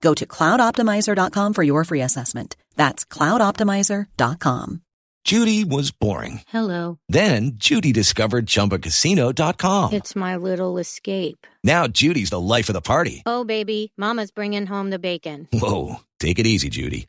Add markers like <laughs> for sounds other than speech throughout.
Go to cloudoptimizer.com for your free assessment. That's cloudoptimizer.com. Judy was boring. Hello. Then Judy discovered ChumbaCasino.com. It's my little escape. Now Judy's the life of the party. Oh, baby, Mama's bringing home the bacon. Whoa, take it easy, Judy.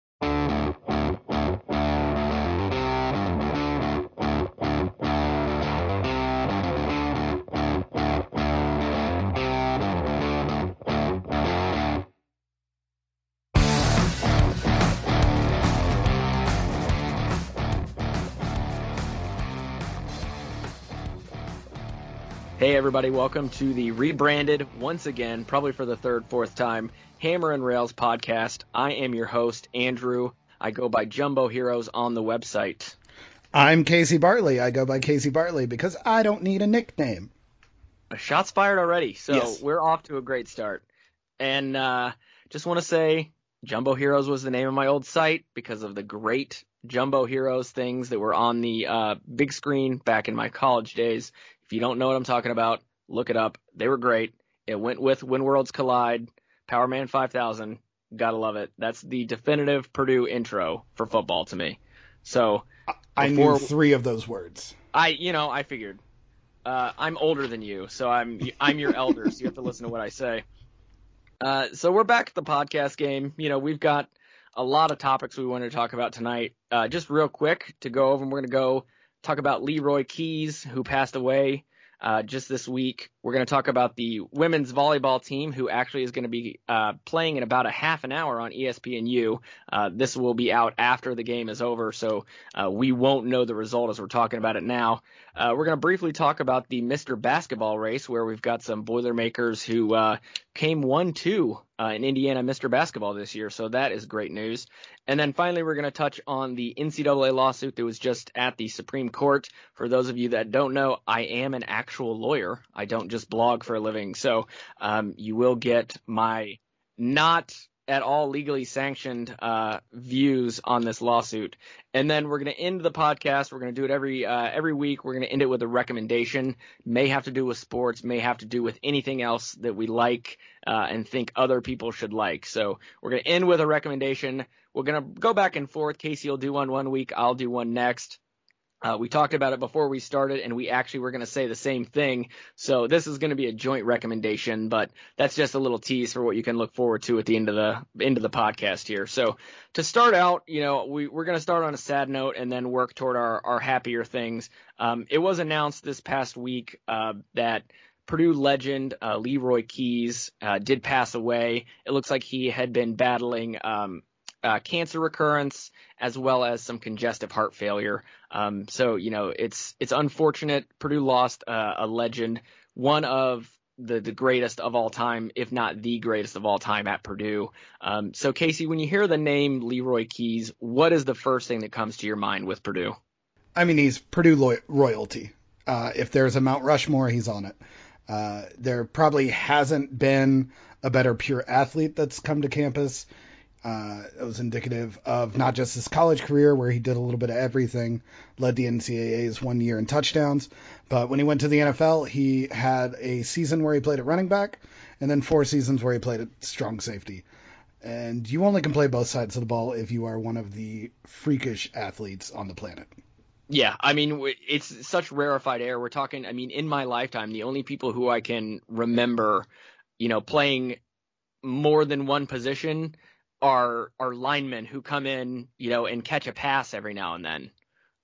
Hey, everybody, welcome to the rebranded, once again, probably for the third, fourth time, Hammer and Rails podcast. I am your host, Andrew. I go by Jumbo Heroes on the website. I'm Casey Bartley. I go by Casey Bartley because I don't need a nickname. Shots fired already, so Yes. we're off to a great start. And uh, just want to say, Jumbo Heroes was the name of my old site because of the great Jumbo Heroes things that were on the uh, big screen back in my college days. If you don't know what I'm talking about, look it up. They were great. It went with When Worlds Collide, Power Man 5000. Gotta love it. That's the definitive Purdue intro for football to me. So I knew before- three of those words. I, you know, I figured. Uh, I'm older than you, so I'm I'm your elder, so you have to listen to what I say. Uh, so we're back at the podcast game. You know, we've got a lot of topics we wanted to talk about tonight. Uh, just real quick to go over, we're going to go talk about Leroy Keys, who passed away uh, just this week. We're going to talk about the women's volleyball team, who actually is going to be uh, playing in about a half an hour on ESPNU. Uh, this will be out after the game is over, so uh, we won't know the result as we're talking about it now. Uh, we're going to briefly talk about the Mr. Basketball race, where we've got some Boilermakers who uh, came 1 2 uh, in Indiana Mr. Basketball this year, so that is great news. And then finally, we're going to touch on the NCAA lawsuit that was just at the Supreme Court. For those of you that don't know, I am an actual lawyer. I don't just blog for a living. So um, you will get my not at all legally sanctioned uh, views on this lawsuit. And then we're going to end the podcast. We're going to do it every uh, every week. We're going to end it with a recommendation. May have to do with sports. May have to do with anything else that we like uh, and think other people should like. So we're going to end with a recommendation. We're going to go back and forth. Casey will do one one week. I'll do one next. Uh, we talked about it before we started, and we actually were going to say the same thing. So this is going to be a joint recommendation, but that's just a little tease for what you can look forward to at the end of the end of the podcast here. So to start out, you know, we, we're going to start on a sad note and then work toward our, our happier things. Um, it was announced this past week uh, that Purdue legend uh, Leroy Keys uh, did pass away. It looks like he had been battling um, uh, cancer recurrence as well as some congestive heart failure. Um, so you know it's it's unfortunate. Purdue lost uh, a legend, one of the the greatest of all time, if not the greatest of all time at Purdue. Um, so Casey, when you hear the name Leroy Keys, what is the first thing that comes to your mind with Purdue? I mean, he's Purdue lo- royalty. Uh, if there's a Mount Rushmore, he's on it. Uh, there probably hasn't been a better pure athlete that's come to campus. Uh, it was indicative of not just his college career, where he did a little bit of everything, led the NCAA's one year in touchdowns, but when he went to the NFL, he had a season where he played at running back, and then four seasons where he played at strong safety. And you only can play both sides of the ball if you are one of the freakish athletes on the planet. Yeah, I mean, it's such rarefied air. We're talking, I mean, in my lifetime, the only people who I can remember, you know, playing more than one position are are linemen who come in, you know, and catch a pass every now and then.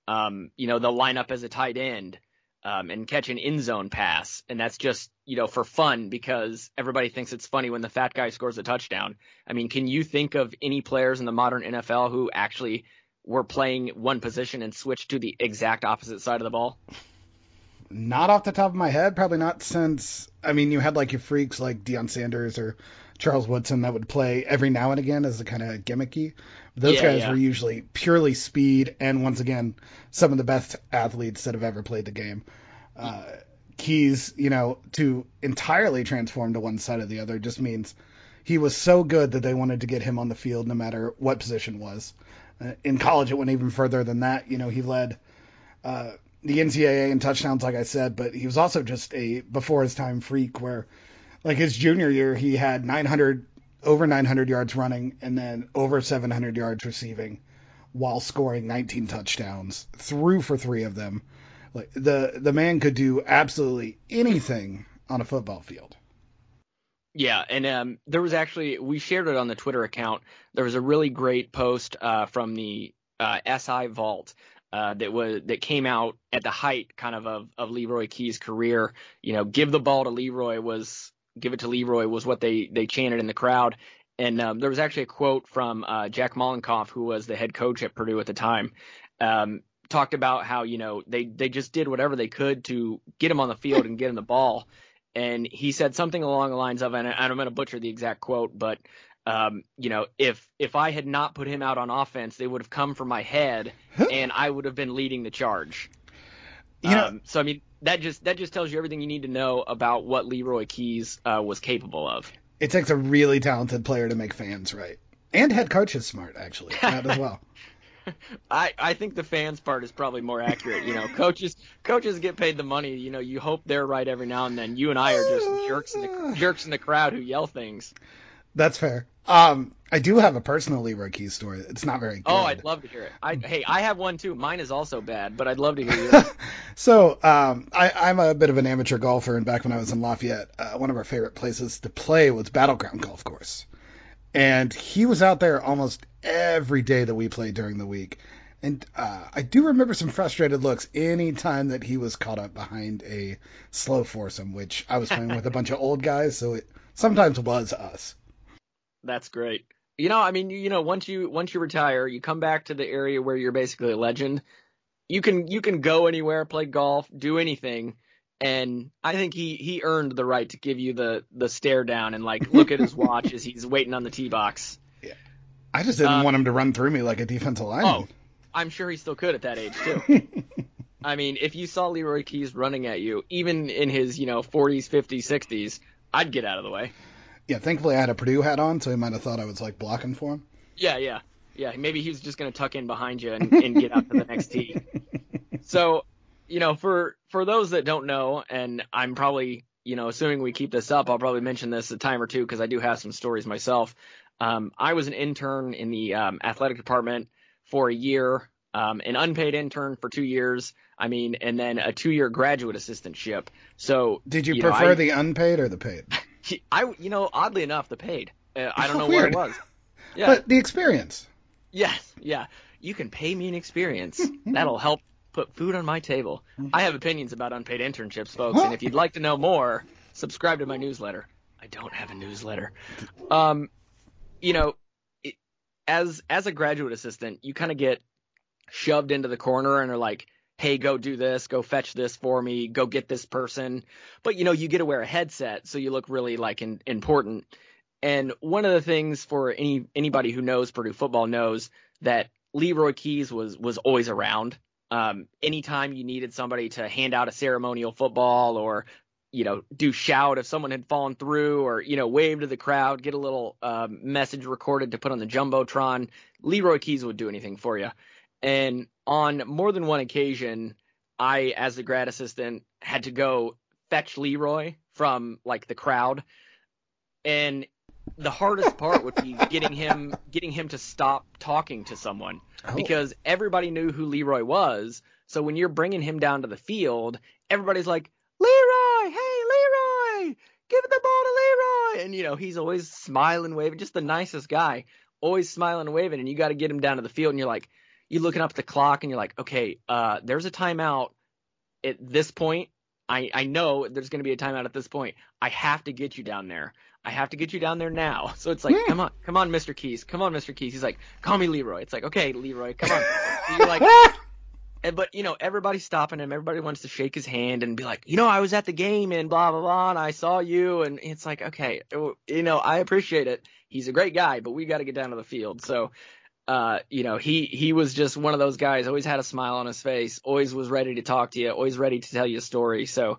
Um, you know, they'll line up as a tight end um, and catch an in zone pass, and that's just you know for fun because everybody thinks it's funny when the fat guy scores a touchdown. I mean, can you think of any players in the modern NFL who actually were playing one position and switched to the exact opposite side of the ball? Not off the top of my head, probably not since. I mean, you had like your freaks like Deion Sanders or Charles Woodson that would play every now and again as a kind of gimmicky. Those yeah, guys yeah. were usually purely speed and once again some of the best athletes that have ever played the game. Uh, Keys, you know, to entirely transform to one side or the other just means he was so good that they wanted to get him on the field no matter what position was. Uh, in college, it went even further than that. You know, he led uh, the NCAA in touchdowns, like I said, but he was also just a before his time freak where like his junior year, he had 900 over 900 yards running and then over 700 yards receiving while scoring 19 touchdowns, threw for three of them. Like the the man could do absolutely anything on a football field. Yeah, and um, there was actually we shared it on the Twitter account. There was a really great post uh, from the uh, SI Vault uh, that was that came out at the height kind of, of of Leroy Key's career. You know, give the ball to Leroy was give it to Leroy was what they they chanted in the crowd. And um, there was actually a quote from uh, Jack Mollenkopf, who was the head coach at Purdue at the time, um, talked about how you know they they just did whatever they could to get him on the field and get him the ball. And he said something along the lines of, and I'm going to butcher the exact quote, but um, you know, if if I had not put him out on offense, they would have come for my head, and I would have been leading the charge. You know, um, so I mean, that just that just tells you everything you need to know about what Leroy Keys uh, was capable of. It takes a really talented player to make fans right, and head coach is smart actually that as well. <laughs> <laughs> I, I think the fans part is probably more accurate. You know, coaches coaches get paid the money. You know, you hope they're right every now and then. You and I are just jerks in the jerks in the crowd who yell things. That's fair. Um, I do have a personal Leroy Keys story. It's not very good. Oh, I'd love to hear it. I, hey, I have one too. Mine is also bad, but I'd love to hear yours. <laughs> so, um, I, am a bit of an amateur golfer, and back when I was in Lafayette, uh, one of our favorite places to play was Battleground Golf Course. And he was out there almost every day that we played during the week. And uh, I do remember some frustrated looks any time that he was caught up behind a slow foursome, which I was playing with a bunch of old guys, so it sometimes was us. That's great. You know, I mean, you know, once you once you retire, you come back to the area where you're basically a legend. You can you can go anywhere, play golf, do anything, and I think he he earned the right to give you the the stare down and like look at his <laughs> watch as he's waiting on the tee box. Yeah, I just didn't um, want him to run through me like a defensive lineman. Oh, I'm sure he still could at that age too. <laughs> I mean, if you saw Leroy Keys running at you, even in his you know 40s, 50s, 60s, I'd get out of the way yeah, thankfully I had a Purdue hat on, so he might have thought I was like blocking for him. Yeah, yeah, yeah. Maybe he was just gonna tuck in behind you and, and get out to the next tee. <laughs> So, you know, for for those that don't know, and I'm probably, you know, assuming we keep this up, I'll probably mention this a time or two because I do have some stories myself. Um, I was an intern in the um, athletic department for a year um, an unpaid intern for two years. I mean, and then a two-year graduate assistantship. So did you, you prefer know, I, the unpaid or the paid? <laughs> I, you know, oddly enough, the paid. Uh, I don't know what it was. <laughs> Yeah. But the experience. Yes, yeah. You can pay me an experience. <laughs> That'll help put food on my table. I have opinions about unpaid internships, folks, and if you'd like to know more, subscribe to my newsletter. I don't have a newsletter. Um, you know, it, as as a graduate assistant, you kind of get shoved into the corner and are like, "Hey, go do this, go fetch this for me, go get this person." But you know, you get to wear a headset, so you look really like in, important. And one of the things for any anybody who knows Purdue football knows that Leroy Keys was was always around. Um, anytime you needed somebody to hand out a ceremonial football or you know do shout if someone had fallen through or you know wave to the crowd, get a little um, message recorded to put on the jumbotron, Leroy Keys would do anything for you. And on more than one occasion, I, as the grad assistant, had to go fetch Leroy from like the crowd. And the hardest part would be <laughs> getting him getting him to stop talking to someone oh. because everybody knew who Leroy was. So when you're bringing him down to the field, everybody's like, "Leroy, hey Leroy, give the ball to Leroy," and you know he's always smiling, waving, just the nicest guy, always smiling and waving. And you got to get him down to the field, and you're like, you're looking up at the clock, and you're like, okay, uh, there's a timeout at this point. I, I know there's going to be a timeout at this point. I have to get you down there. I have to get you down there now. <laughs> So it's like, yeah. come on, come on, Mr. Keys, come on, Mr. Keys. He's like, call me Leroy. It's like, okay, Leroy, come on. you're like, <laughs> and, but you know, everybody's stopping him. Everybody wants to shake his hand and be like, you know, I was at the game and blah blah blah, and I saw you, and it's like, okay, you know, I appreciate it. He's a great guy, but we got to get down to the field. So, uh, you know, he he was just one of those guys. Always had a smile on his face. Always was ready to talk to you. Always ready to tell you a story. So,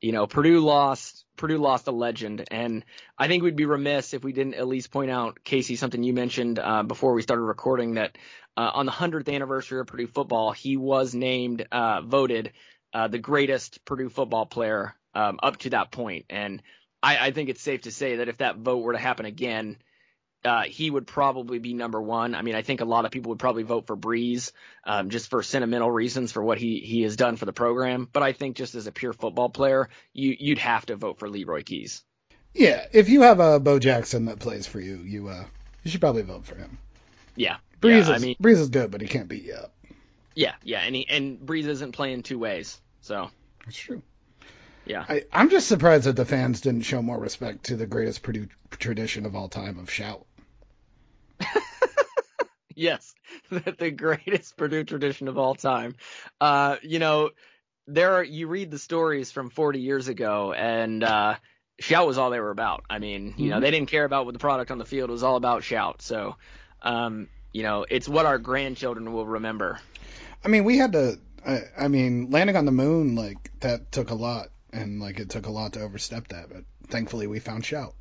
you know, Purdue lost. Purdue lost a legend, and I think we'd be remiss if we didn't at least point out, Casey, something you mentioned uh, before we started recording that uh, on the 100th anniversary of Purdue football, he was named, uh, voted uh, the greatest Purdue football player um, up to that point. And I, I think it's safe to say that if that vote were to happen again, uh, he would probably be number one. I mean, I think a lot of people would probably vote for Brees um, just for sentimental reasons for what he he has done for the program. But I think just as a pure football player, you you'd have to vote for Leroy Keys. Yeah, if you have a Bo Jackson that plays for you, you uh you should probably vote for him. Yeah, Brees yeah, is I mean, Brees is good, but he can't beat you up. Yeah, yeah, and he, and Brees isn't playing two ways, so that's true. Yeah, I, I'm just surprised that the fans didn't show more respect to the greatest Purdue tradition of all time of shout. <laughs> yes, <laughs> the greatest Purdue tradition of all time. Uh, you know, there are, you read the stories from 40 years ago, and uh, shout was all they were about. I mean, you mm-hmm. know, they didn't care about what the product on the field was all about shout. So, um, you know, it's what our grandchildren will remember. I mean, we had to. I, I mean, landing on the moon like that took a lot, and like it took a lot to overstep that. But thankfully, we found shout.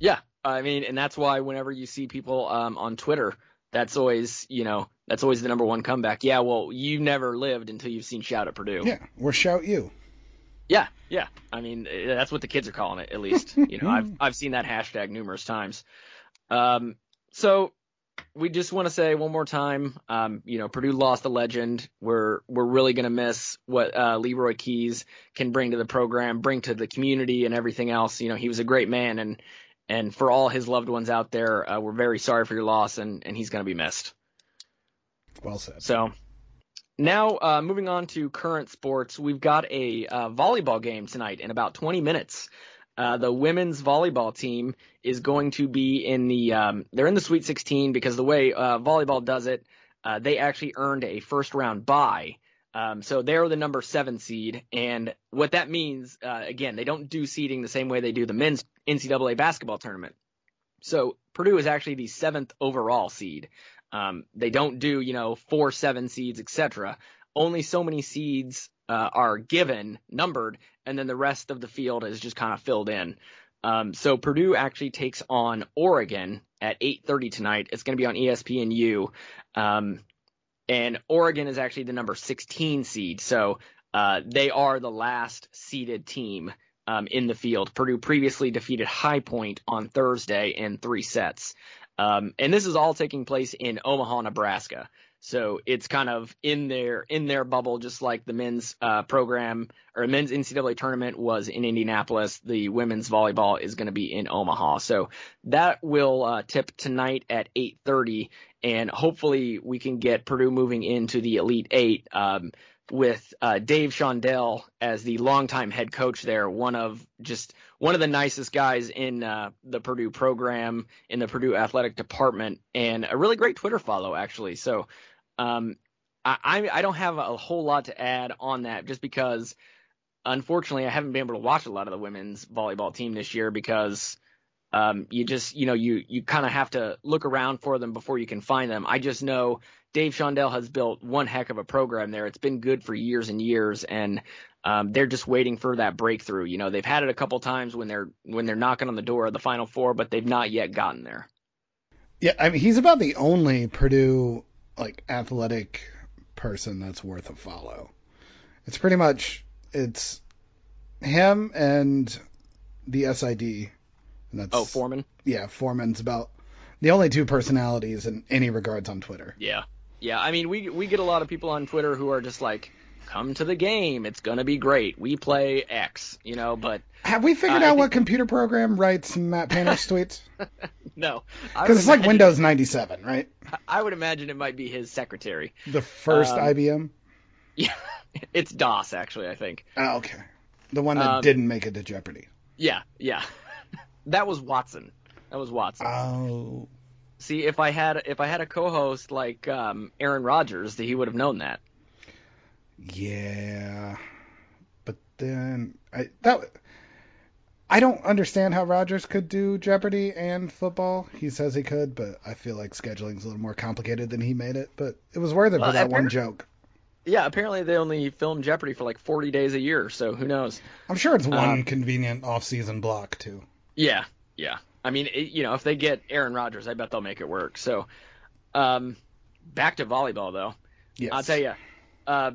Yeah, I mean, and that's why whenever you see people um, on Twitter, that's always, you know, that's always the number one comeback. Yeah, well, you never lived until you've seen Shout at Purdue. Yeah, or Shout You. Yeah, yeah. I mean, eh, that's what the kids are calling it, at least. <laughs> You know, I've I've seen that hashtag numerous times. Um, so we just want to say one more time, um, you know, Purdue lost a legend. We're we're really gonna miss what uh, Leroy Keys can bring to the program, bring to the community, and everything else. You know, he was a great man, and and for all his loved ones out there, uh, we're very sorry for your loss, and, and he's going to be missed. Well said. So now, uh, moving on to current sports, we've got a uh, volleyball game tonight in about 20 minutes. Uh, the women's volleyball team is going to be in the um, they're in the Sweet 16 because the way uh, volleyball does it, uh, they actually earned a first round bye um, so they're the number seven seed, and what that means, uh, again, they don't do seeding the same way they do the men's NCAA basketball tournament. So Purdue is actually the seventh overall seed. Um, they don't do, you know, four, seven seeds, etc. Only so many seeds uh, are given, numbered, and then the rest of the field is just kind of filled in. Um, so Purdue actually takes on Oregon at 8:30 tonight. It's going to be on ESPNU. Um, and Oregon is actually the number 16 seed. So uh, they are the last seeded team um, in the field. Purdue previously defeated High Point on Thursday in three sets. Um, and this is all taking place in Omaha, Nebraska. So it's kind of in their in their bubble, just like the men's uh, program or men's NCAA tournament was in Indianapolis. The women's volleyball is going to be in Omaha. So that will uh, tip tonight at 8:30, and hopefully we can get Purdue moving into the Elite Eight. Um, with uh, Dave Shondell as the longtime head coach there, one of just one of the nicest guys in uh, the Purdue program, in the Purdue athletic department, and a really great Twitter follow actually. So um, I, I don't have a whole lot to add on that, just because unfortunately I haven't been able to watch a lot of the women's volleyball team this year because um, you just you know you you kind of have to look around for them before you can find them. I just know Dave Shondell has built one heck of a program there. It's been good for years and years, and um, they're just waiting for that breakthrough. You know, they've had it a couple times when they're when they're knocking on the door of the Final Four, but they've not yet gotten there. Yeah, I mean, he's about the only Purdue like athletic person that's worth a follow. It's pretty much it's him and the SID. And that's, oh, Foreman. Yeah, Foreman's about the only two personalities in any regards on Twitter. Yeah. Yeah, I mean, we we get a lot of people on Twitter who are just like, "Come to the game, it's gonna be great. We play X," you know. But have we figured uh, out what computer program writes Matt Painter's <laughs> tweets? no, because it's like Windows 97, right? I would imagine it might be his secretary. The first um, IBM. <laughs> Yeah, it's DOS actually. I think. Oh, okay. The one that um, didn't make it to Jeopardy. Yeah, yeah. <laughs> that was Watson. That was Watson. Oh. See, if I had if I had a co-host like um, Aaron Rodgers, he would have known that. Yeah, but then I that I don't understand how Rodgers could do Jeopardy and football. He says he could, but I feel like scheduling's a little more complicated than he made it. But it was worth it for that one joke. Yeah, apparently they only film Jeopardy for like 40 days a year, so who knows? I'm sure it's one um, convenient off-season block too. Yeah, yeah. I mean, it, you know, if they get Aaron Rodgers, I bet they'll make it work. So, um, back to volleyball though. Yes. I'll tell you. Uh,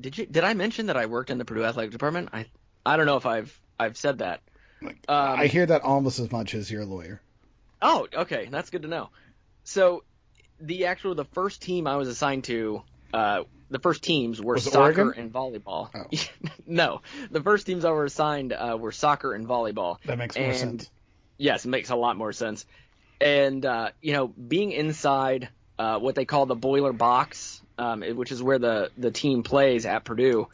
did you did I mention that I worked in the Purdue athletic department? I I don't know if I've I've said that. Um, I hear that almost as much as your lawyer. Oh, okay, that's good to know. So, the actual the first team I was assigned to, uh, the first teams were was soccer and volleyball. Oh. <laughs> no, the first teams I were assigned uh, were soccer and volleyball. That makes more and, sense. Yes, it makes a lot more sense. And uh, you know, being inside uh, what they call the boiler box, um, which is where the the team plays at Purdue,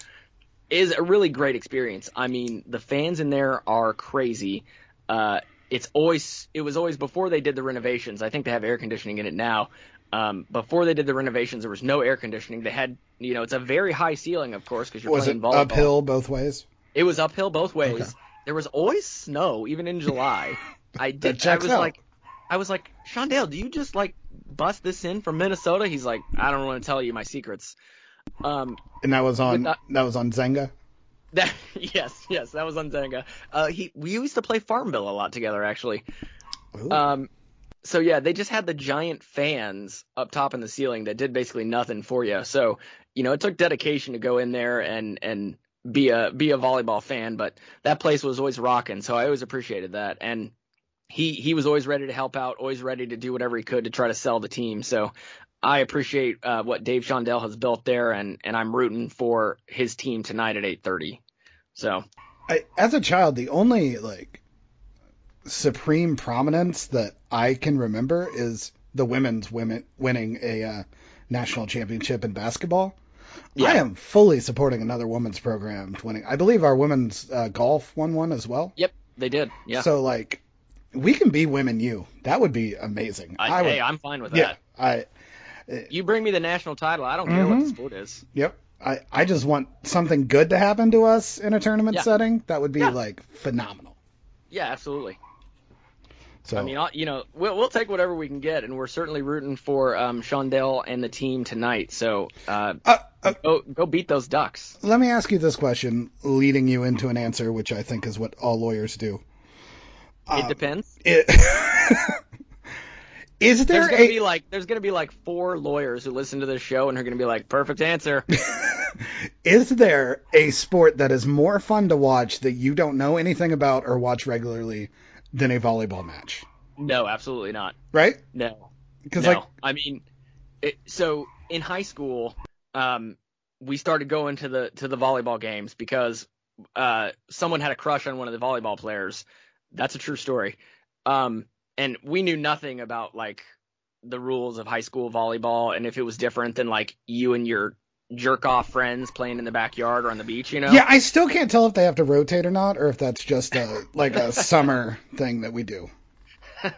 is a really great experience. I mean, the fans in there are crazy. Uh, it's always it was always before they did the renovations. I think they have air conditioning in it now. Um, before they did the renovations, there was no air conditioning. They had, you know, it's a very high ceiling, of course, because you're was playing it volleyball. uphill both ways? It was uphill both ways. Okay. There was always snow, even in July. <laughs> I did. I was out. like, I was like, Shondell, do you just like bust this in from Minnesota? He's like, I don't want to tell you my secrets. Um, and that was on that was on Zynga. <laughs> That yes, yes, that was on Zynga. Uh, he we used to play Farmville a lot together actually. Ooh. Um, so yeah, they just had the giant fans up top in the ceiling that did basically nothing for you. So you know, it took dedication to go in there and and be a be a volleyball fan, but that place was always rocking. So I always appreciated that. And he he was always ready to help out, always ready to do whatever he could to try to sell the team. So I appreciate uh, what Dave Shondell has built there, and and I'm rooting for his team tonight at 8:30. So, I, as a child, the only like supreme prominence that I can remember is the women's women winning a uh, national championship in basketball. Yeah. I am fully supporting another women's program winning. I believe our women's uh, golf won one as well. Yep, they did. Yeah. So like, we can be women. You that would be amazing. I, I would, hey, I'm fine with yeah, that. I. You bring me the national title. I don't care mm-hmm. what the sport is. Yep. I, I just want something good to happen to us in a tournament yeah. setting. That would be yeah. like phenomenal. Yeah, absolutely. So I mean, you know, we'll we'll take whatever we can get, and we're certainly rooting for um, Shondell and the team tonight. So uh, uh, uh, go go beat those Ducks. Let me ask you this question, leading you into an answer, which I think is what all lawyers do. It depends. It <laughs> Is there there's gonna a... be like there's gonna be like four lawyers who listen to this show and are gonna be like perfect answer. <laughs> is there a sport that is more fun to watch that you don't know anything about or watch regularly than a volleyball match? No, absolutely not. Right? No. Because no. like I mean, it, so in high school, um, we started going to the to the volleyball games because uh, someone had a crush on one of the volleyball players. That's a true story. Um, and we knew nothing about like the rules of high school volleyball and if it was different than like you and your jerk off friends playing in the backyard or on the beach, you know? Yeah, I still can't tell if they have to rotate or not, or if that's just a like a <laughs> summer thing that we do. <laughs>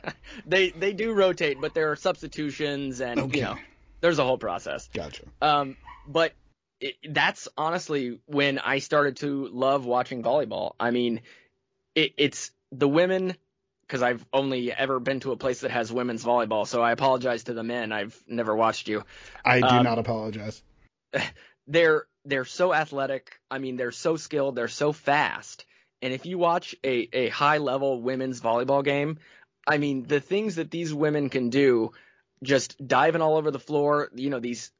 they they do rotate, but there are substitutions and okay. you know there's a whole process. Gotcha. Um, but it, that's honestly when I started to love watching volleyball. I mean, it, it's the women because I've only ever been to a place that has women's volleyball. So I apologize to the men. I've never watched you. I do um, not apologize. <laughs> They're they're so athletic. I mean, they're so skilled. They're so fast. And if you watch a, a high level women's volleyball game, I mean, the things that these women can do, just diving all over the floor, you know, these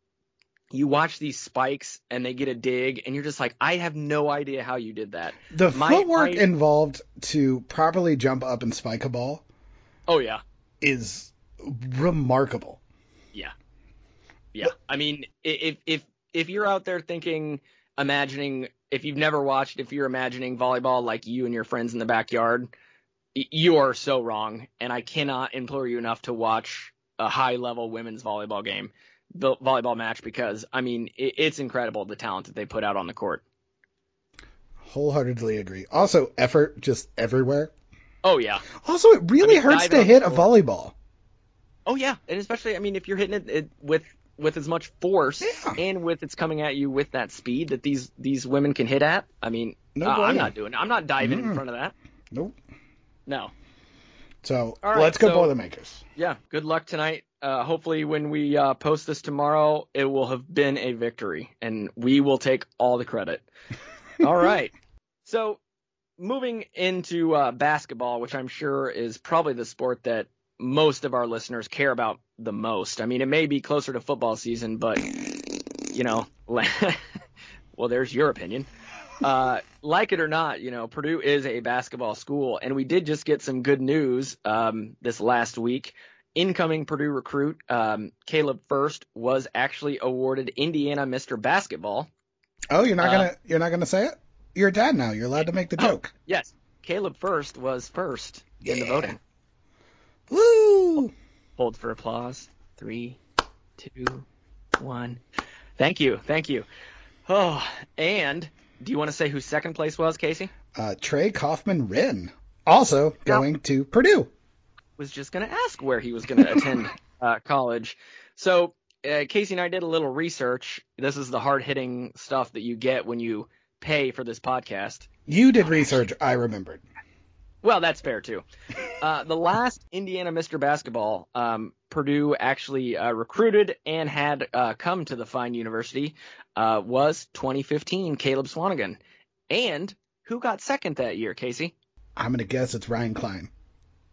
you watch these spikes and they get a dig and you're just like i have no idea how you did that the my, footwork my... involved to properly jump up and spike a ball oh yeah is remarkable yeah yeah i mean if if if you're out there thinking imagining if you've never watched if you're imagining volleyball like you and your friends in the backyard you are so wrong and i cannot implore you enough to watch a high level women's volleyball game volleyball match because I mean it's incredible the talent that they put out on the court. Wholeheartedly agree. Also, effort just everywhere. Oh yeah. Also, it really I mean, hurts to hit a volleyball. Oh yeah, and especially I mean if you're hitting it, it with with as much force yeah. and with it's coming at you with that speed that these these women can hit at. I mean, no uh, I'm not doing. I'm not diving mm. in front of that. Nope. No. So right, let's go so, Boilermakers. Yeah, good luck tonight. Uh, hopefully, when we uh, post this tomorrow, it will have been a victory, and we will take all the credit. <laughs> all right. So, moving into uh, basketball, which I'm sure is probably the sport that most of our listeners care about the most. I mean, it may be closer to football season, but you know, <laughs> well, there's your opinion. Uh, like it or not, you know, Purdue is a basketball school, and we did just get some good news um, this last week incoming Purdue recruit um, Caleb Furst was actually awarded Indiana Mr. Basketball. Oh, you're not gonna uh, you're not gonna say it? You're a dad now. You're allowed to make the oh, joke. Yes, Caleb Furst was first yeah. in the voting. Woo! Hold for applause. Three, two, one. Thank you, thank you. Oh, and do you want to say who second place was, Casey? Uh, Trey Kaufman-Renn, also going to Purdue was just going to ask where he was going to attend <laughs> uh, college. So uh, Casey and I did a little research. This is the hard hitting stuff that you get when you pay for this podcast. You did research, I remembered. Well, that's fair too. Uh, the last Indiana Mr. Basketball, um, Purdue actually uh, recruited and had uh, come to the fine university uh, was 2015 Caleb Swanigan. And who got second that year, Casey? I'm gonna guess it's Ryan Cline.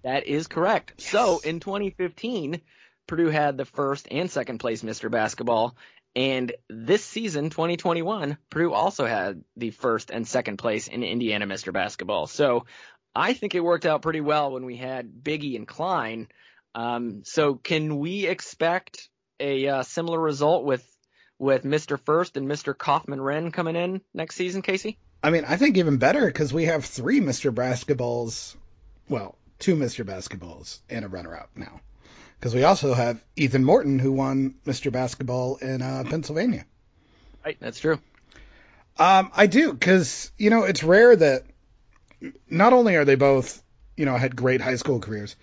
That is correct. Yes. So in 2015, Purdue had the first and second place Mr. Basketball. And this season, 2021, Purdue also had the first and second place in Indiana Mr. Basketball. So I think it worked out pretty well when we had Biggie and Cline. Um, so can we expect a uh, similar result with with Mr. Furst and Mr. Kaufman-Renn coming in next season, Casey? I mean, I think even better because we have three Mr. Basketballs. Well, two Mr. Basketballs and a runner-up now. Because we also have Ethan Morton, who won Mr. Basketball in uh, Pennsylvania. Right, that's true. Um, I do, because, you know, it's rare that not only are they both, you know, had great high school careers,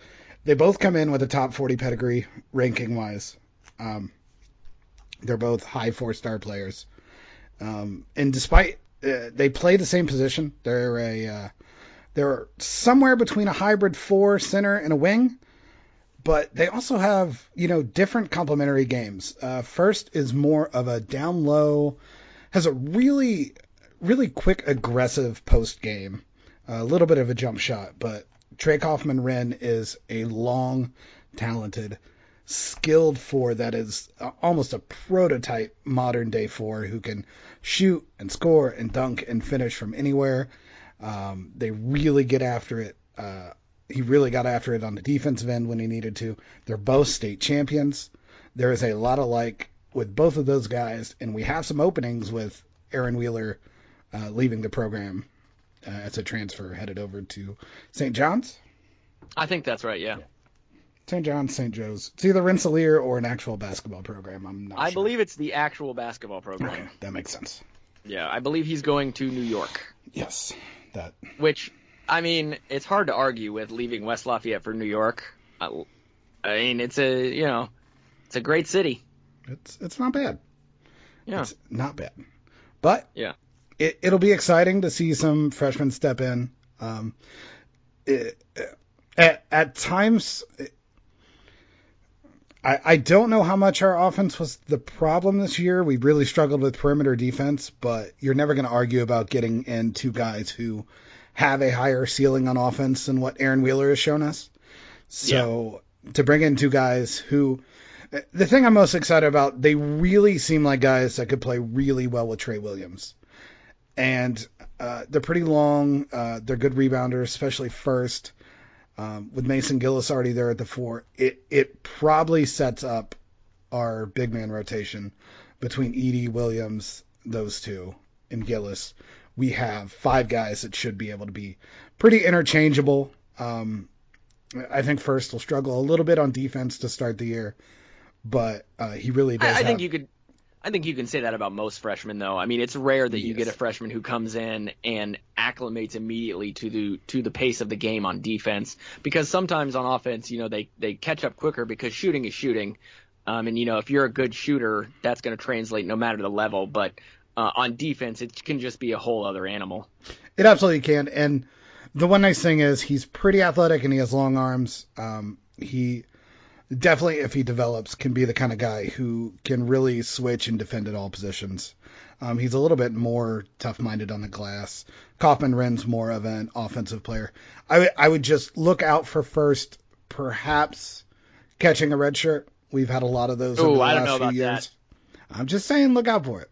they both come in with a top 40 pedigree ranking wise. Um, they're both high four star players. Um, and despite uh, they play the same position, they're a uh, they're somewhere between a hybrid four center and a wing, but they also have you know different complementary games. Uh, Furst is more of a down low, has a really really quick aggressive post game, a little bit of a jump shot, but Trey Kaufman-Renn is a long, talented, skilled four that is almost a prototype modern day four who can shoot and score and dunk and finish from anywhere. Um, they really get after it. Uh, he really got after it on the defensive end when he needed to. They're both state champions. there is a lot of like with both of those guys, and we have some openings with Aaron Wheeler uh, leaving the program uh, as a transfer headed over to St. John's. I think that's right. Yeah. yeah. St. John's, St. Joe's. It's either Rensselaer or an actual basketball program. I'm not. I sure. believe it's the actual basketball program. Okay, that makes sense. Yeah, I believe he's going to New York. Yes, that. Which, I mean, it's hard to argue with leaving West Lafayette for New York. I, I mean, it's a you know, it's a great city. It's it's not bad. Yeah, it's not bad. But yeah, it it'll be exciting to see some freshmen step in. Um, it, at at times. It, I, I don't know how much our offense was the problem this year. We really struggled with perimeter defense, but you're never going to argue about getting in two guys who have a higher ceiling on offense than what Aaron Wheeler has shown us. So yeah. to bring in two guys who, the thing I'm most excited about, they really seem like guys that could play really well with Trey Williams. And uh, they're pretty long. Uh, they're good rebounders, especially Furst um, with Mason Gillis already there at the four, it it probably sets up our big man rotation between Edey Williams, those two, and Gillis. We have five guys that should be able to be pretty interchangeable. Um, I think Furst will struggle a little bit on defense to start the year, but uh, he really does. I, I have, think you could I think you can say that about most freshmen, though. I mean, it's rare that you get a freshman who comes in and acclimates immediately to the to the pace of the game on defense. Because sometimes on offense, you know, they they catch up quicker because shooting is shooting. Um, and you know, if you're a good shooter, that's going to translate no matter the level. But uh, on defense, it can just be a whole other animal. It absolutely can. And the one nice thing is he's pretty athletic and he has long arms. Um, he definitely, if he develops, can be the kind of guy who can really switch and defend at all positions. Um, he's a little bit more tough-minded on the glass. Kaufman-Renn's more of an offensive player. I, w- I would just look out for Furst, perhaps catching a red shirt. We've had a lot of those the I don't last know few about years. I'm just saying, look out for it.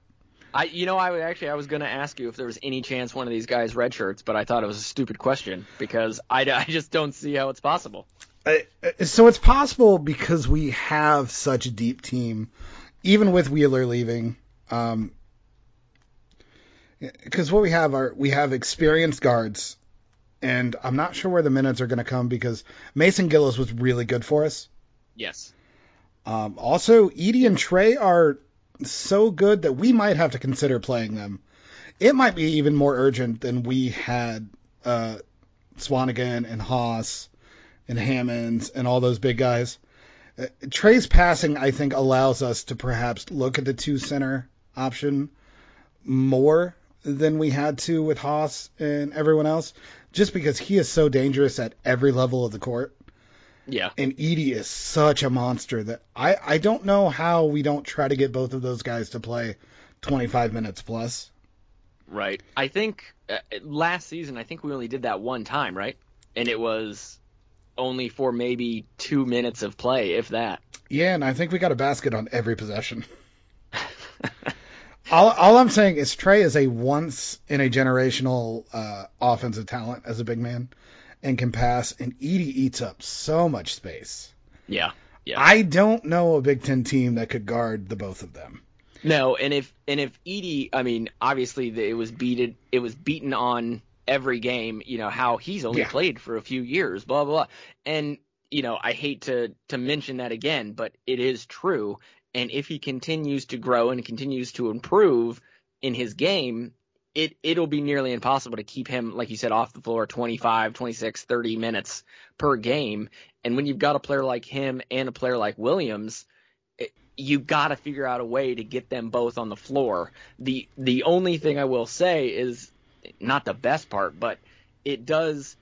I, you know, I would actually, I was going to ask you if there was any chance one of these guys red shirts, but I thought it was a stupid question because I, I just don't see how it's possible. So it's possible because we have such a deep team, even with Wheeler leaving. Um, because what we have are we have experienced guards, and I'm not sure where the minutes are going to come because Mason Gillis was really good for us. Yes. Um, also, Edey and Trey are so good that we might have to consider playing them. It might be even more urgent than we had uh, Swanigan and Haas and Hammons and all those big guys. Uh, Trey's passing, I think, allows us to perhaps look at the two center option more than we had to with Haas and everyone else, just because he is so dangerous at every level of the court. Yeah. And Edey is such a monster that I, I don't know how we don't try to get both of those guys to play 25 minutes plus. Right. I think uh, last season, I think we only did that one time, right? And it was only for maybe two minutes of play, if that. Yeah, and I think we got a basket on every possession. <laughs> all, all I'm saying is Trey is a once in a generational uh, offensive talent as a big man and can pass, and Edey eats up so much space. Yeah. Yeah. I don't know a Big Ten team that could guard the both of them. No, and if and if Edey, I mean, obviously it was beaten, it was beaten on every game. You know how he's only Yeah. played for a few years, blah blah, blah. and you know I hate to to mention that again, but it is true. And if he continues to grow and continues to improve in his game, it it'll be nearly impossible to keep him, like you said, off the floor 25, 26, 30 minutes per game. And when you've got a player like him and a player like Williams, it, you got to figure out a way to get them both on the floor. The the only thing I will say is not the best part, but it does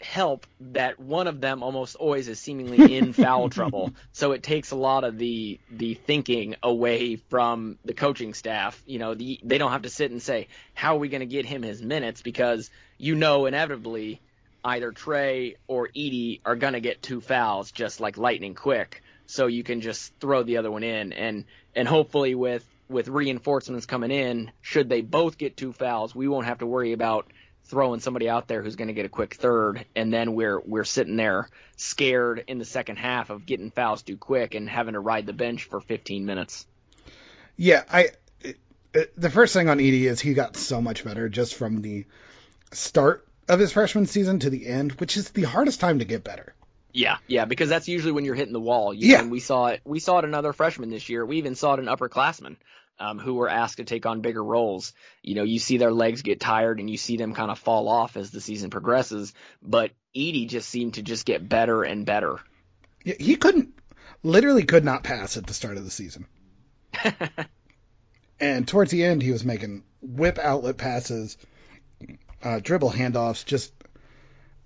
help that one of them almost always is seemingly in <laughs> foul trouble. So it takes a lot of the the thinking away from the coaching staff. You know, the, they don't have to sit and say, "How are we going to get him his minutes?" Because you know inevitably either Trey or Edey are going to get two fouls just like lightning quick. So you can just throw the other one in and and hopefully with with reinforcements coming in, should they both get two fouls, we won't have to worry about throwing somebody out there who's going to get a quick third, and then we're we're sitting there scared in the second half of getting fouls too quick and having to ride the bench for 15 minutes. Yeah, I uh, the first thing on Edey is he got so much better just from the start of his freshman season to the end, which is the hardest time to get better. Yeah, yeah, because that's usually when you're hitting the wall. You yeah, know, we saw it. We saw it in other freshmen this year. We even saw it in upperclassmen um, who were asked to take on bigger roles. You know, you see their legs get tired and you see them kind of fall off as the season progresses. But Edey just seemed to just get better and better. Yeah, he couldn't, literally, could not pass at the start of the season. <laughs> and towards the end, he was making whip outlet passes, uh, dribble handoffs, just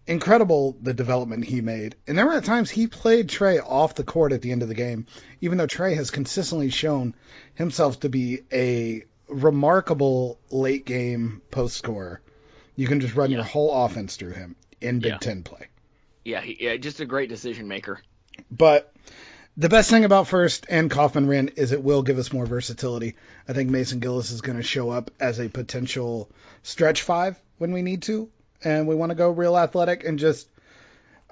incredible the development he made. And there were times he played Trey off the court at the end of the game, even though Trey has consistently shown himself to be a remarkable late game post scorer. You can just run yeah. your whole offense through him in Big yeah. Ten play. Yeah, he, yeah, just a great decision maker. But the best thing about Furst and Kaufman-Renn is it will give us more versatility. I think Mason Gillis is going to show up as a potential stretch five when we need to, and we want to go real athletic and just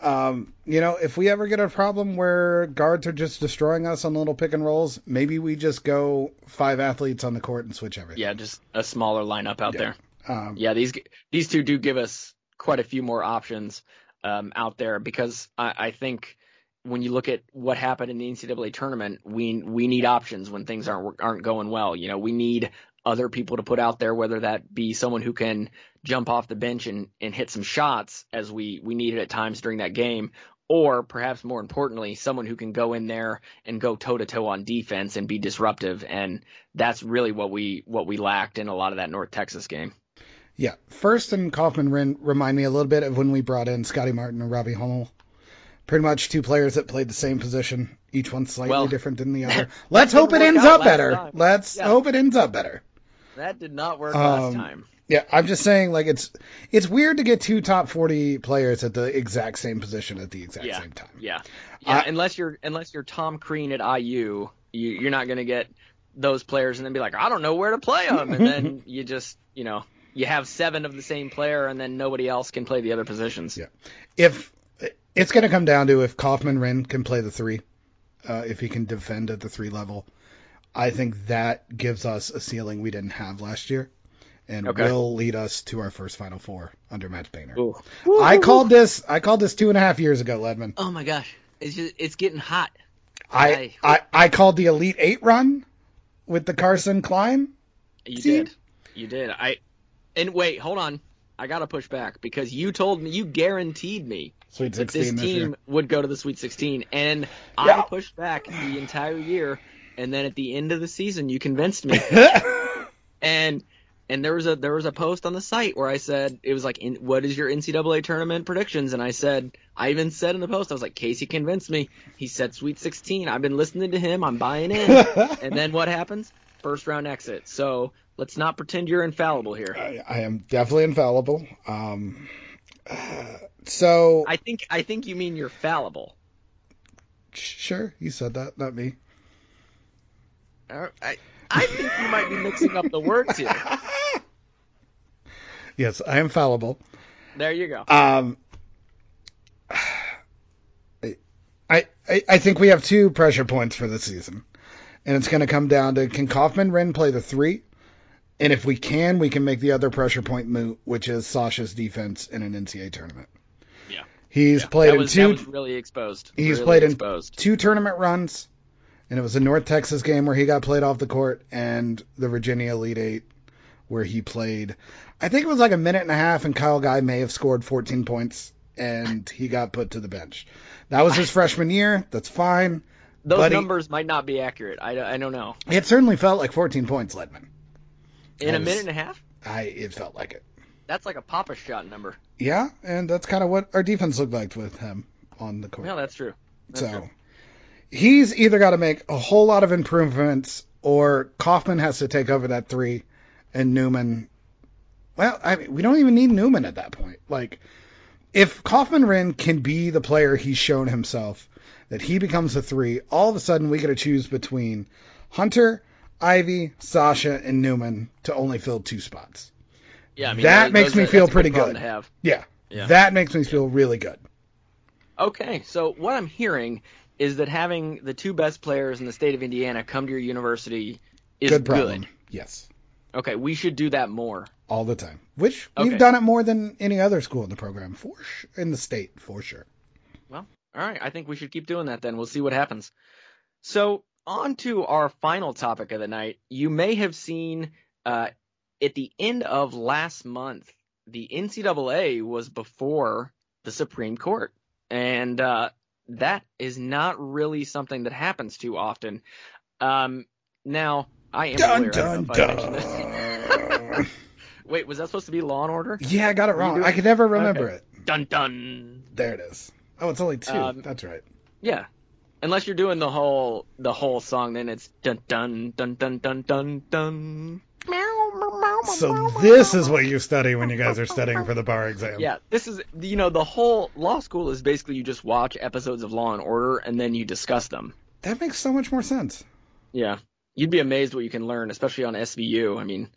um, you know, if we ever get a problem where guards are just destroying us on little pick and rolls, maybe we just go five athletes on the court and switch everything. Yeah, just a smaller lineup out yeah. there. Um, yeah, these these two do give us quite a few more options um, out there because I, I think when you look at what happened in the NCAA tournament, we we need options when things aren't aren't going well. You know, we need other people to put out there, whether that be someone who can jump off the bench and, and hit some shots as we, we needed at times during that game, or perhaps more importantly, someone who can go in there and go toe to toe on defense and be disruptive. And that's really what we what we lacked in a lot of that North Texas game. Yeah, Furst and Kaufman remind me a little bit of when we brought in Scotty Martin and Robbie Hummel. Pretty much two players that played the same position, each one slightly well, different than the <laughs> other. Let's hope it ends up better. Time. Let's yeah. hope it ends up better. That did not work um, last time. Yeah, I'm just saying, like it's it's weird to get two top 40 players at the exact same position at the exact yeah, same time. Yeah, yeah. unless you're unless you're Tom Crean at IU, you, you're not going to get those players and then be like, I don't know where to play them, and then <laughs> you just you know you have seven of the same player, and then nobody else can play the other positions. Yeah, if it's going to come down to if Kaufman-Renn can play the three, uh, if he can defend at the three level, I think that gives us a ceiling we didn't have last year and okay. will lead us to our first Final Four under Matt Painter. I called this. I called this two and a half years ago, Ledman. Oh my gosh, it's just it's getting hot. I I, I called the Elite Eight run with the Carsen Cline. You team. did. You did. I and wait, hold on. I gotta push back because you told me you guaranteed me Sweet that this team this would go to the Sweet 16, and yeah. I pushed back the entire year, and then at the end of the season, you convinced me. <laughs> and and there was a there was a post on the site where I said it was like, in, "What is your NCAA tournament predictions?" And I said, I even said in the post, I was like, "Casey convinced me. He said Sweet 16. I've been listening to him. I'm buying in." <laughs> and then what happens? First round exit. So let's not pretend you're infallible here. I, I am definitely infallible. Um, uh, so I think I think you mean you're fallible. Sure, you said that, not me. Uh, I I think you might be mixing up the words here. <laughs> yes, I am fallible. There you go. Um, I, I, I think we have two pressure points for the season. And it's going to come down to can Kaufman-Renn play the three? And if we can, we can make the other pressure point moot, which is Sasha's defense in an NCAA tournament. Yeah. He's yeah. played was, in two. really exposed. He's really played exposed. in two tournament runs and it was a North Texas game where he got played off the court, and the Virginia Elite Eight where he played. I think it was like a minute and a half, and Kyle Guy may have scored 14 points, and he got put to the bench. That was his freshman year. That's fine. Those numbers might not be accurate. I, I don't know. It certainly felt like 14 points, Ledman. In a minute and a half? I it felt like it. That's like a Papa shot number. Yeah, and that's kind of what our defense looked like with him on the court. Yeah, that's true. That's so true he's either got to make a whole lot of improvements or Kaufman has to take over that three and Newman. Well, I mean, we don't even need Newman at that point. Like, if Kaufman-Renn can be the player he's shown himself, that he becomes a three, all of a sudden we got to choose between Hunter, Ivey, Sasha, and Newman to only fill two spots. Yeah, I mean, that makes me are, feel pretty good. Yeah. Yeah. That makes me feel really good. Okay, so what I'm hearing is that having the two best players in the state of Indiana come to your university is good good. Yes. Okay, we should do that more. All the time. Which Okay. we've done it more than any other school in the program for sh- in the state for sure. Well, all right, I think we should keep doing that then. We'll see what happens. So, on to our final topic of the night. You may have seen uh, at the end of last month, the NCAA was before the Supreme Court. And uh, that is not really something that happens too often. Um, now, I am Dun, aware. I don't if I mentioned dun, this. <laughs> Wait, was that supposed to be Law and Order? Yeah, I got it wrong. I could never remember Okay. it. Dun dun. There it is. Oh, it's only two. Um, That's right. Yeah. Unless you're doing the whole the whole song, then it's dun dun dun dun dun dun dun. So this is what you study when you guys are studying for the bar exam. Yeah, this is you know the whole law school is basically you just watch episodes of Law and Order and then you discuss them. That makes so much more sense. Yeah, you'd be amazed what you can learn, especially on SVU. I mean,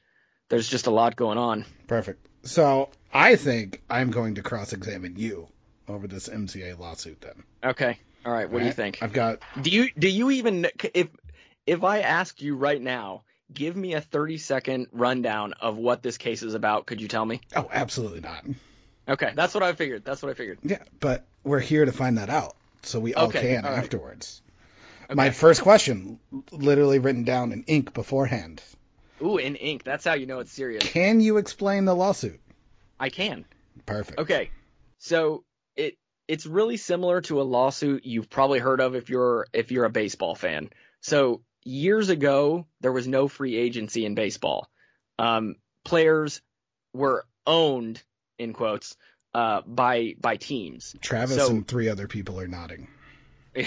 there's just a lot going on. Perfect. So I think I'm going to cross-examine you over this MCA lawsuit. Then. Okay, all right. What do you think? I've got. Do you do you even if if I ask you right now, give me a 30 second rundown of what this case is about? Could you tell me? Oh, absolutely not. Okay, that's what I figured. That's what I figured. Yeah, but we're here to find that out, so we all Okay, can all right. afterwards. My first question, literally written down in ink beforehand. Ooh, in ink. That's how you know it's serious. Can you explain the lawsuit? I can. Perfect. Okay. So it it's really similar to a lawsuit you've probably heard of if you're if you're a baseball fan. So years ago there was no free agency in baseball. Um, players were owned in quotes uh, by by teams. Travis So- and three other people are nodding. <laughs>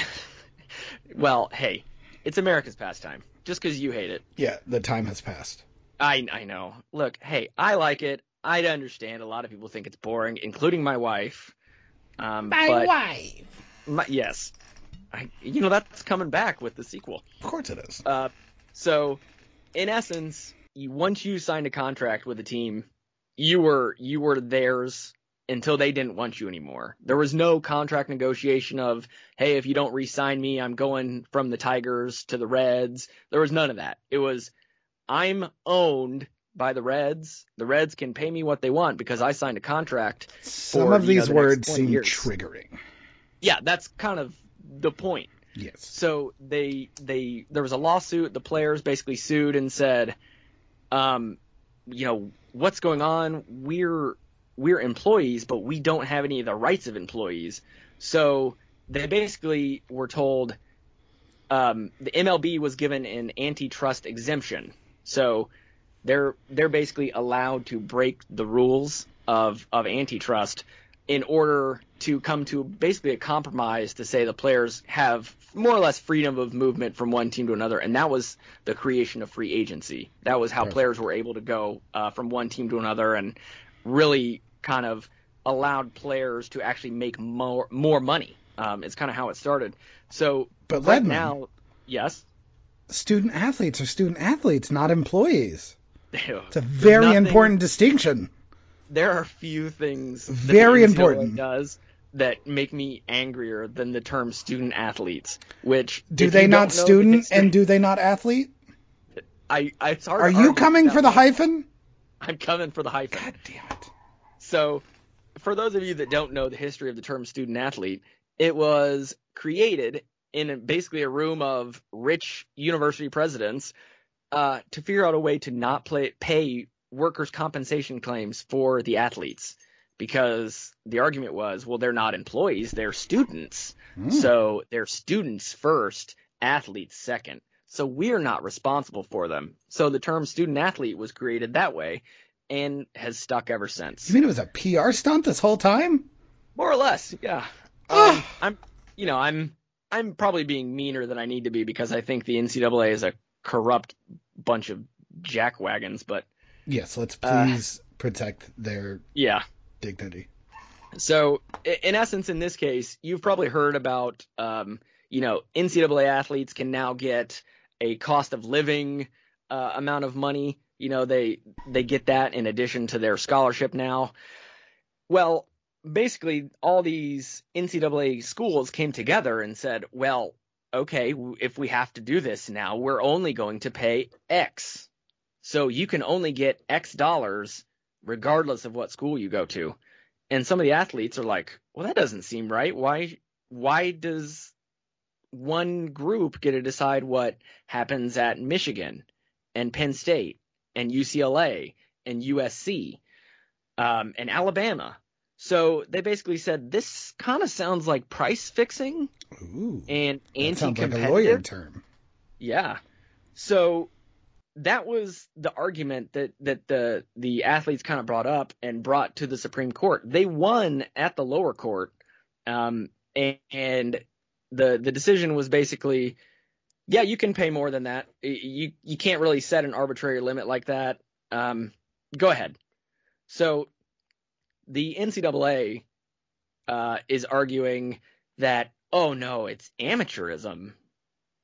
well, hey, it's America's pastime. Just because you hate it, Yeah, the time has passed. I I know. Look, hey, I like it. I understand. A lot of people think it's boring, including my wife. Um, but wife. my, yes, I, you know that's coming back with the sequel. Of course it is. Uh, so, in essence, you, once you signed a contract with a team, you were you were theirs until they didn't want you anymore. There was no contract negotiation of, hey, if you don't re-sign me, I'm going from the Tigers to the Reds. There was none of that. It was, I'm owned by the Reds. The Reds can pay me what they want because I signed a contract. Some for, of you know, these the words seem years. triggering. Yeah, that's kind of the point. Yes. So they they there was a lawsuit. The players basically sued and said, um, you know, what's going on? We're we're employees, but we don't have any of the rights of employees. So they basically were told um, the MLB was given an antitrust exemption. So they're they're basically allowed to break the rules of of antitrust in order to come to basically a compromise to say the players have more or less freedom of movement from one team to another, and that was the creation of free agency. That was how Perfect. players were able to go uh, from one team to another, and really kind of allowed players to actually make more more money. Um, it's kind of how it started. So But right Ledman- now, yes, Student athletes are student athletes, not employees. It's <laughs> it's a very important distinction. There are few things that Very important. does that make me angrier than the term student athletes. Which Do they not student history- and do they not athlete? I, I it's hard Are you coming for the hyphen? I'm coming for the hyphen. God damn it. So, for those of you that don't know the history of the term student athlete, it was created in a, basically a room of rich university presidents uh, to figure out a way to not play, pay workers' compensation claims for the athletes. Because the argument was, well, they're not employees, they're students. Hmm. So they're students first, athletes second. So we're not responsible for them. So the term student athlete was created that way and has stuck ever since. You mean it was a PR stunt this whole time? More or less, yeah. Ah. Um, I'm, you know, I'm, I'm probably being meaner than I need to be because I think the NCAA is a corrupt bunch of jackwagons. But Yes, let's Uh, please protect their yeah, dignity. So, in essence, in this case, you've probably heard about, um, you know, NCAA athletes can now get a cost of living uh, amount of money You know, they they get that in addition to their scholarship now. Well, basically, all these NCAA schools came together and said, well, okay, if we have to do this now, we're only going to pay X. So you can only get X dollars regardless of what school you go to. And some of the athletes are like, well, that doesn't seem right. Why why does one group get to decide what happens at Michigan and Penn State and UCLA and USC um, and Alabama? So they basically said this kind of sounds like price fixing Ooh, and anti-competitive. That sounds Like a lawyer term. Yeah. So that was the argument that that the the athletes kind of brought up and brought to the Supreme Court. They won at the lower court, um, and, and the the decision was basically, yeah, you can pay more than that. You you can't really set an arbitrary limit like that. Um, go ahead. So the NCAA uh, is arguing that oh no, it's amateurism.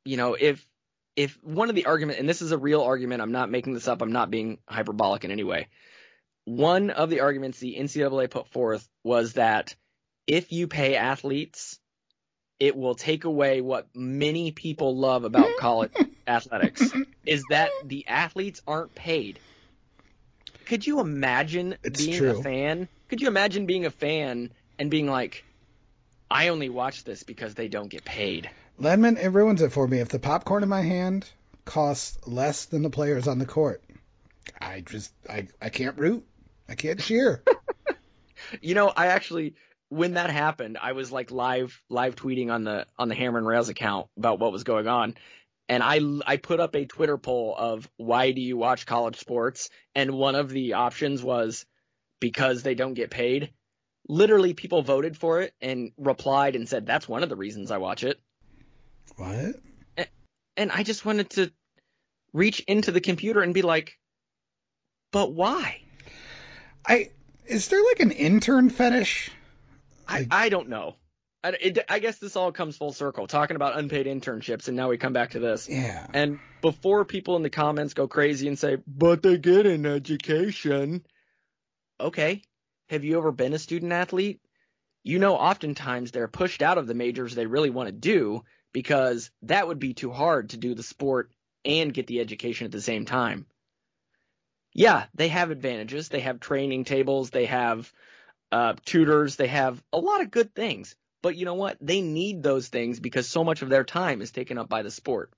You know, if if one of the argument, and this is a real argument, I'm not making this up, I'm not being hyperbolic in any way. One of the arguments the NCAA put forth was that if you pay athletes, it will take away what many people love about <laughs> college athletics is that the athletes aren't paid. Could you imagine it's being true. a fan? Could you imagine being a fan and being like, I only watch this because they don't get paid? Ledman, it ruins it for me. If the popcorn in my hand costs less than the players on the court, I just I I can't root. I can't cheer. <laughs> you know, I actually when that happened, I was like live live tweeting on the on the Hammer and Rails account about what was going on. And I I put up a Twitter poll of why do you watch college sports? And one of the options was because they don't get paid. Literally people voted for it and replied and said that's one of the reasons I watch it. What? And, I just wanted to reach into the computer and be like, but why? I is there like an intern fetish? I, I don't know. I, it, I guess this all comes full circle, talking about unpaid internships, and now we come back to this. Yeah. And before people in the comments go crazy and say, but they get an education. Okay. Have you ever been a student athlete? You know, oftentimes they're pushed out of the majors they really want to do because that would be too hard to do the sport and get the education at the same time. Yeah, they have advantages. They have training tables, they have uh, tutors, they have a lot of good things. But you know what? They need those things because so much of their time is taken up by the sport.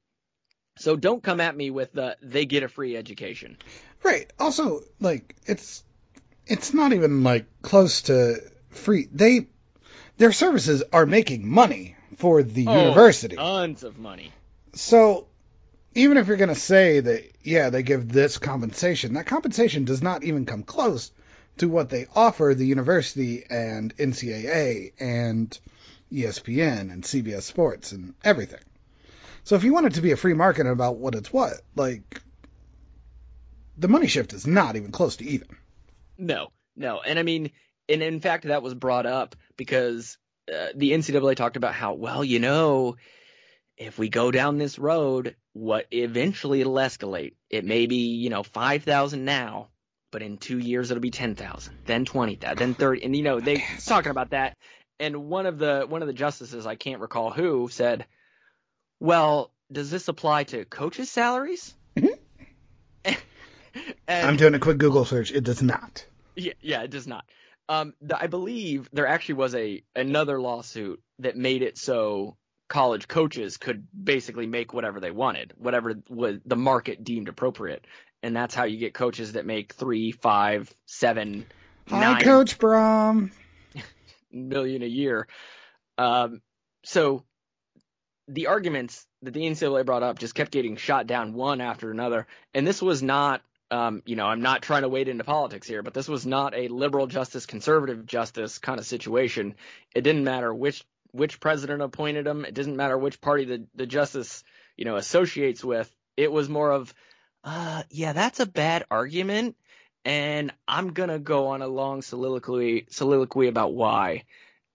So don't come at me with the they get a free education. Right. Also, like it's it's not even like close to free. They their services are making money for the oh, university. Tons of money. So even if you're going to say that yeah, they give this compensation, that compensation does not even come close to what they offer the university and NCAA and ESPN and CBS Sports and everything. So if you want it to be a free market about what it's what, like the money shift is not even close to even. No, no, and I mean, and in fact, that was brought up because uh, the NCAA talked about how well, you know, if we go down this road, what eventually it'll escalate. It may be, you know, five thousand now, but in two years it'll be ten thousand, then twenty thousand, then thirty, and you know they <laughs> talking about that. And one of the one of the justices, I can't recall who, said, "Well, does this apply to coaches' salaries?" <laughs> and, I'm doing a quick Google search. It does not. Yeah, yeah, it does not. Um, the, I believe there actually was a another lawsuit that made it so college coaches could basically make whatever they wanted, whatever was the market deemed appropriate, and that's how you get coaches that make three, five, seven, Hi, nine Coach Brom. <laughs> million a year. Um, so the arguments that the NCAA brought up just kept getting shot down one after another, and this was not. Um, you know, I'm not trying to wade into politics here, but this was not a liberal justice, conservative justice kind of situation. It didn't matter which which president appointed him. It doesn't matter which party the, the justice, you know, associates with. It was more of, uh, yeah, that's a bad argument. And I'm going to go on a long soliloquy, soliloquy about why.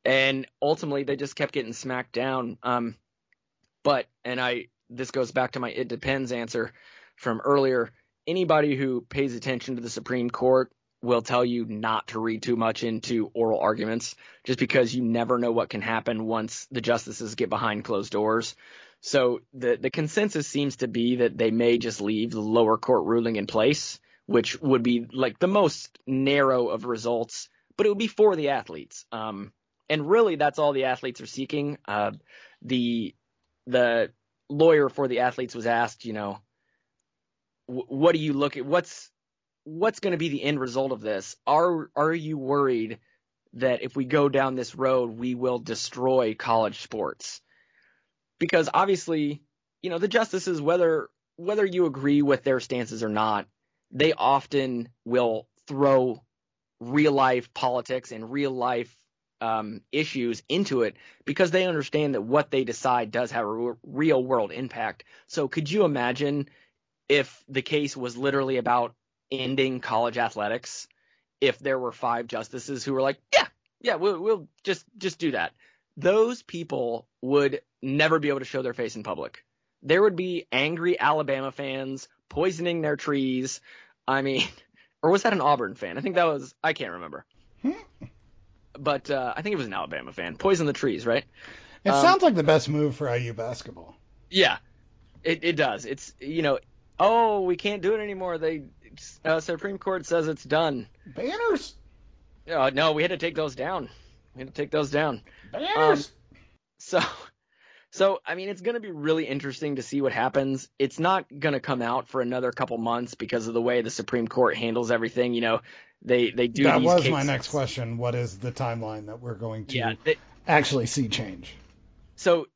And ultimately they just kept getting smacked down. Um, but, and I, this goes back to my it depends answer from earlier. Anybody who pays attention to the Supreme Court will tell you not to read too much into oral arguments just because you never know what can happen once the justices get behind closed doors. So the the consensus seems to be that they may just leave the lower court ruling in place, which would be like the most narrow of results, but it would be for the athletes. Um, and really, that's all the athletes are seeking. Uh, the the lawyer for the athletes was asked, you know, what do you look at? What's what's going to be the end result of this? Are are you worried that if we go down this road, we will destroy college sports? Because obviously, you know, the justices, whether whether you agree with their stances or not, they often will throw real life politics and real life um, issues into it because they understand that what they decide does have a real world impact. So could you imagine if the case was literally about ending college athletics if there were five justices who were like, yeah, yeah, we'll, we'll just just do that. Those people would never be able to show their face in public. There would be angry Alabama fans poisoning their trees. I mean, <laughs> or was that an Auburn fan? I think that was I can't remember. but uh, I think it was an Alabama fan. Poison the trees, right? It um, sounds like the best move for IU basketball. Yeah, it it does. It's you know, oh, we can't do it anymore. They uh, Supreme Court says it's done. Banners. Uh, no, we had to take those down. We had to take those down. Banners. Um, so, so I mean, it's going to be really interesting to see what happens. It's not going to come out for another couple months because of the way the Supreme Court handles everything. You know, they they do. That was cases. my next question. What is the timeline that we're going to yeah, they, actually see change? So,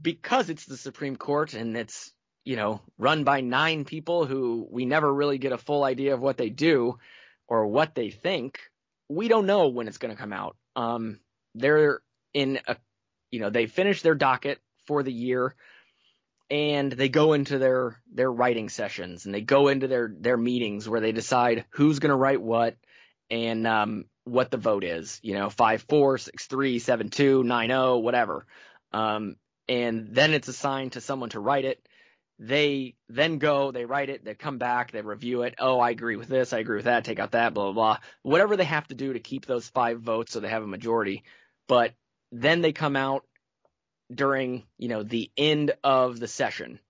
because it's the Supreme Court and it's you know, run by nine people who we never really get a full idea of what they do or what they think. We don't know when it's going to come out. Um, they're in a, you know, they finish their docket for the year and they go into their their writing sessions and they go into their their meetings where they decide who's going to write what and um, what the vote is. You know, five four, six three, seven two, nine zero, whatever. Um, and then it's assigned to someone to write it they then go, they write it, they come back, they review it. Oh, I agree with this, I agree with that, take out that, blah, blah, blah. Whatever they have to do to keep those five votes so they have a majority. But then they come out during, you know, the end of the session.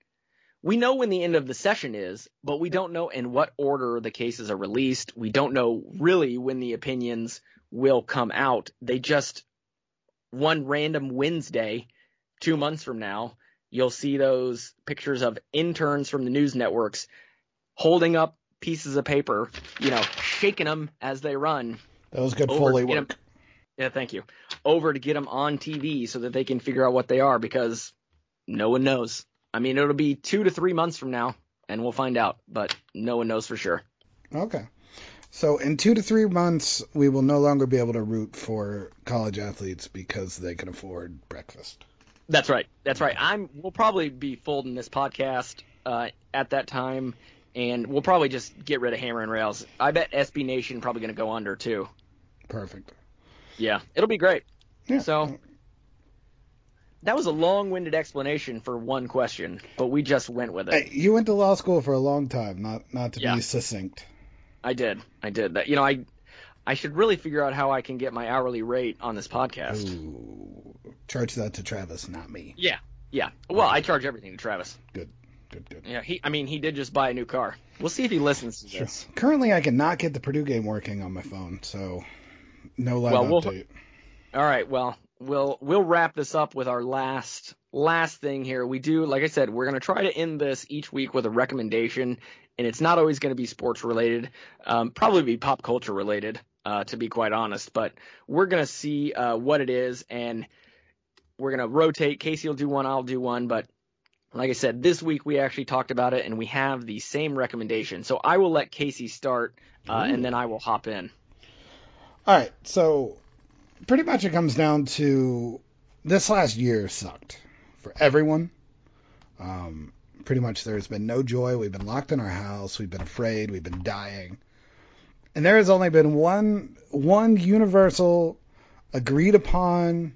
We know when the end of the session is, but we don't know in what order the cases are released. We don't know really when the opinions will come out. They just one random Wednesday, two months from now, you'll see those pictures of interns from the news networks holding up pieces of paper, you know, shaking them as they run. That was good Foley work. Them, yeah, thank you. Over to get them on TV so that they can figure out what they are because no one knows. I mean, it'll be two to three months from now and we'll find out, but no one knows for sure. Okay. So in two to three months, we will no longer be able to root for college athletes because they can afford breakfast. That's right. That's right. I'm. We'll probably be folding this podcast uh, at that time, and we'll probably just get rid of Hammer and Rails. I bet SB Nation probably going to go under too. Perfect. Yeah, it'll be great. Yeah. So that was a long-winded explanation for one question, but we just went with it. Hey, you went to law school for a long time, not not to yeah. be succinct. I did. I did that. You know, I I should really figure out how I can get my hourly rate on this podcast. Ooh, charge that to Travis, not me. Yeah, yeah. Well, I charge everything to Travis. Good, good, good. Yeah, he. I mean, he did just buy a new car. We'll see if he listens to sure. this. Currently, I cannot get the Purdue game working on my phone, so no live well, update. We'll, all right. Well, we'll we'll wrap this up with our last last thing here. We do, like I said, we're gonna try to end this each week with a recommendation, and it's not always going to be sports related. Um, probably be pop culture related uh, to be quite honest. But we're gonna see uh, what it is, and we're gonna rotate. Casey will do one, I'll do one, but like I said, this week we actually talked about it, and we have the same recommendation. So I will let Casey start, uh, and then I will hop in. All right, so pretty much it comes down to this last year sucked for everyone. Um, pretty much there's been no joy. We've been locked in our house. We've been afraid. We've been dying and there has only been one one universal agreed upon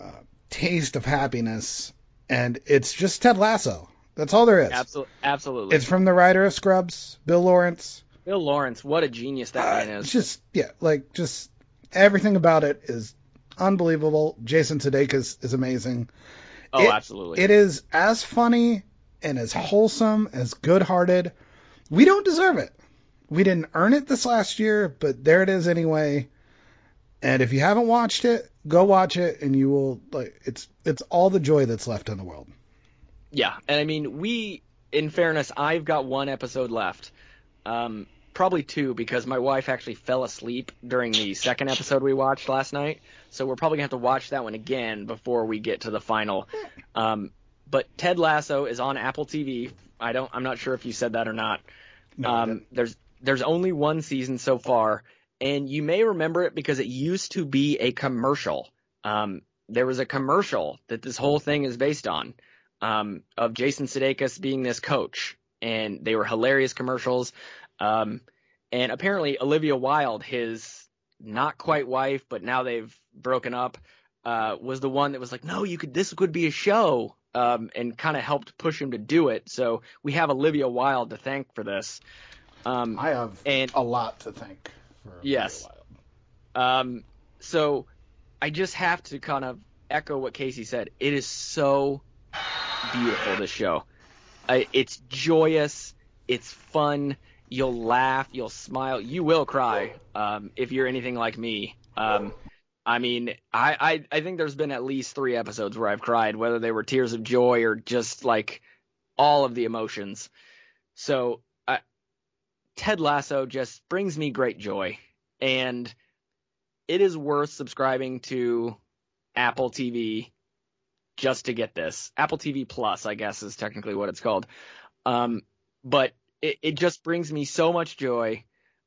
uh, taste of happiness, and it's just Ted Lasso. That's all there is. Absolutely. Absolutely. It's from the writer of Scrubs, Bill Lawrence. Bill Lawrence, what a genius that uh, man is. It's just yeah, like just everything about it is unbelievable. Jason Sudeikis is amazing. Oh, it, absolutely. It is as funny and as wholesome, as good-hearted. We don't deserve it. We didn't earn it this last year, but there it is anyway. And if you haven't watched it, go watch it, and you will like it's it's all the joy that's left in the world. Yeah, and I mean, we, in fairness, I've got one episode left. Um, probably two because my wife actually fell asleep during the second episode we watched last night. So we're probably gonna have to watch that one again before we get to the final. Um, but Ted Lasso is on Apple TV. I don't. I'm not sure if you said that or not. No, um, there's there's only one season so far, and you may remember it because it used to be a commercial. Um, there was a commercial that this whole thing is based on um, of Jason Sudeikis being this coach, and they were hilarious commercials. Um, and apparently Olivia Wilde, his not quite wife, but now they've broken up, uh, was the one that was like, no, you could, this could be a show, um, and kind of helped push him to do it. So we have Olivia Wilde to thank for this. Um, I have and, a lot to thank for yes. Um, so I just have to kind of echo what Casey said. It is so beautiful. This show, uh, it's joyous, it's fun. You'll laugh, you'll smile, you will cry um, if you're anything like me. Um, I mean, I, I I think there's been at least three episodes where I've cried, whether they were tears of joy or just like all of the emotions. So Ted Lasso just brings me great joy, and it is worth subscribing to Apple TV just to get this. Apple TV Plus, I guess, is technically what it's called. Um, but it, it just brings me so much joy.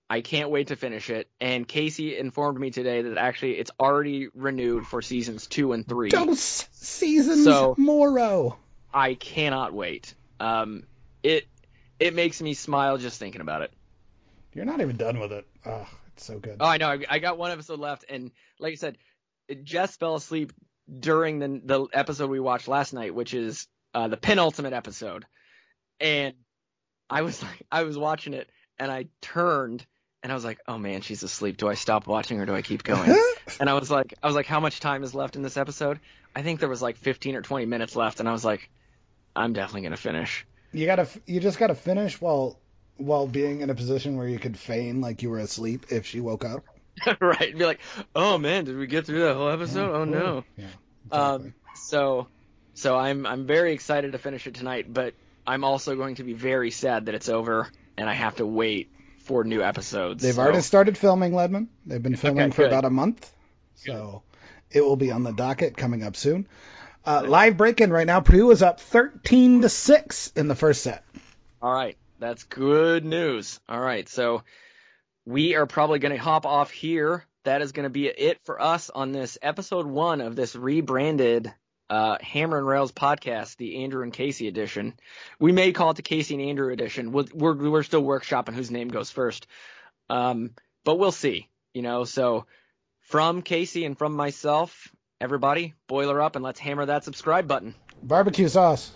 I can't wait to finish it. And Casey informed me today that actually it's already renewed for seasons two and three. Those seasons so, Moro. I cannot wait. Um, it it makes me smile just thinking about it. You're not even done with it. Oh, it's so good. Oh, I know. I, I got one episode left, and like I said, Jess fell asleep during the the episode we watched last night, which is uh, the penultimate episode, and I was <laughs> like, I was watching it, and I turned and I was like, oh man, she's asleep. Do I stop watching or do I keep going? <laughs> and I was like, I was like, how much time is left in this episode? I think there was like 15 or 20 minutes left, and I was like, I'm definitely gonna finish. You gotta, you just gotta finish while while being in a position where you could feign like you were asleep if she woke up. <laughs> right. Be like, oh man, did we get through that whole episode? Yeah. Oh no. Yeah. Exactly. Um. So, so I'm I'm very excited to finish it tonight, but I'm also going to be very sad that it's over and I have to wait for new episodes. They've so. already started filming, Ledman. They've been filming okay, for good. about a month, so good. it will be on the docket coming up soon. Uh, live break-in right now. Purdue is up 13 to six in the first set. All right, that's good news. All right, so we are probably going to hop off here. That is going to be it for us on this episode one of this rebranded uh, Hammer and Rails podcast, the Andrew and Casey edition. We may call it the Casey and Andrew edition. We're we're, we're still workshopping whose name goes first, um, but we'll see. You know, so from Casey and from myself, Everybody, boiler up and let's hammer that subscribe button. Barbecue sauce.